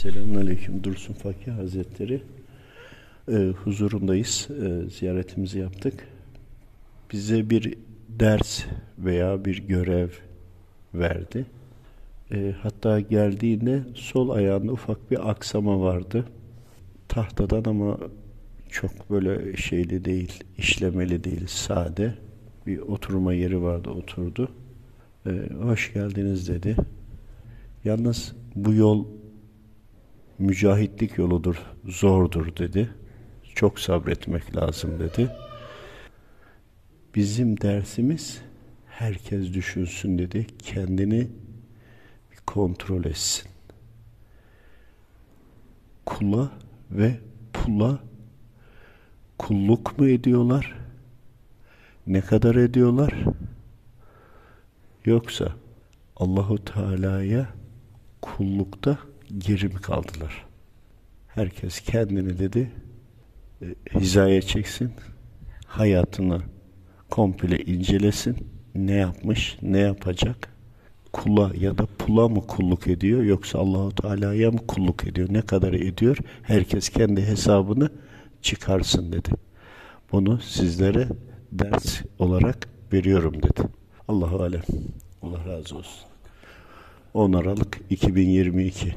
Selamünaleyküm Dursun Fakih Hazretleri. Ee, huzurundayız. Ee, ziyaretimizi yaptık. Bize bir ders veya bir görev verdi. Ee, hatta geldiğinde sol ayağında ufak bir aksama vardı. Tahtadan ama çok böyle şeyli değil, işlemeli değil, sade. Bir oturma yeri vardı, oturdu. Ee, hoş geldiniz dedi. Yalnız bu yol mücahitlik yoludur, zordur dedi. Çok sabretmek lazım dedi. Bizim dersimiz herkes düşünsün dedi. Kendini kontrol etsin. Kula ve pula kulluk mu ediyorlar? Ne kadar ediyorlar? Yoksa Allahu Teala'ya kullukta geri mi kaldılar? Herkes kendini dedi e, hizaya çeksin, hayatını komple incelesin, ne yapmış, ne yapacak, kula ya da pula mı kulluk ediyor yoksa Allahu Teala'ya mı kulluk ediyor, ne kadar ediyor, herkes kendi hesabını çıkarsın dedi. Bunu sizlere ders olarak veriyorum dedi. Allahu alem. Allah razı olsun. 10 Aralık 2022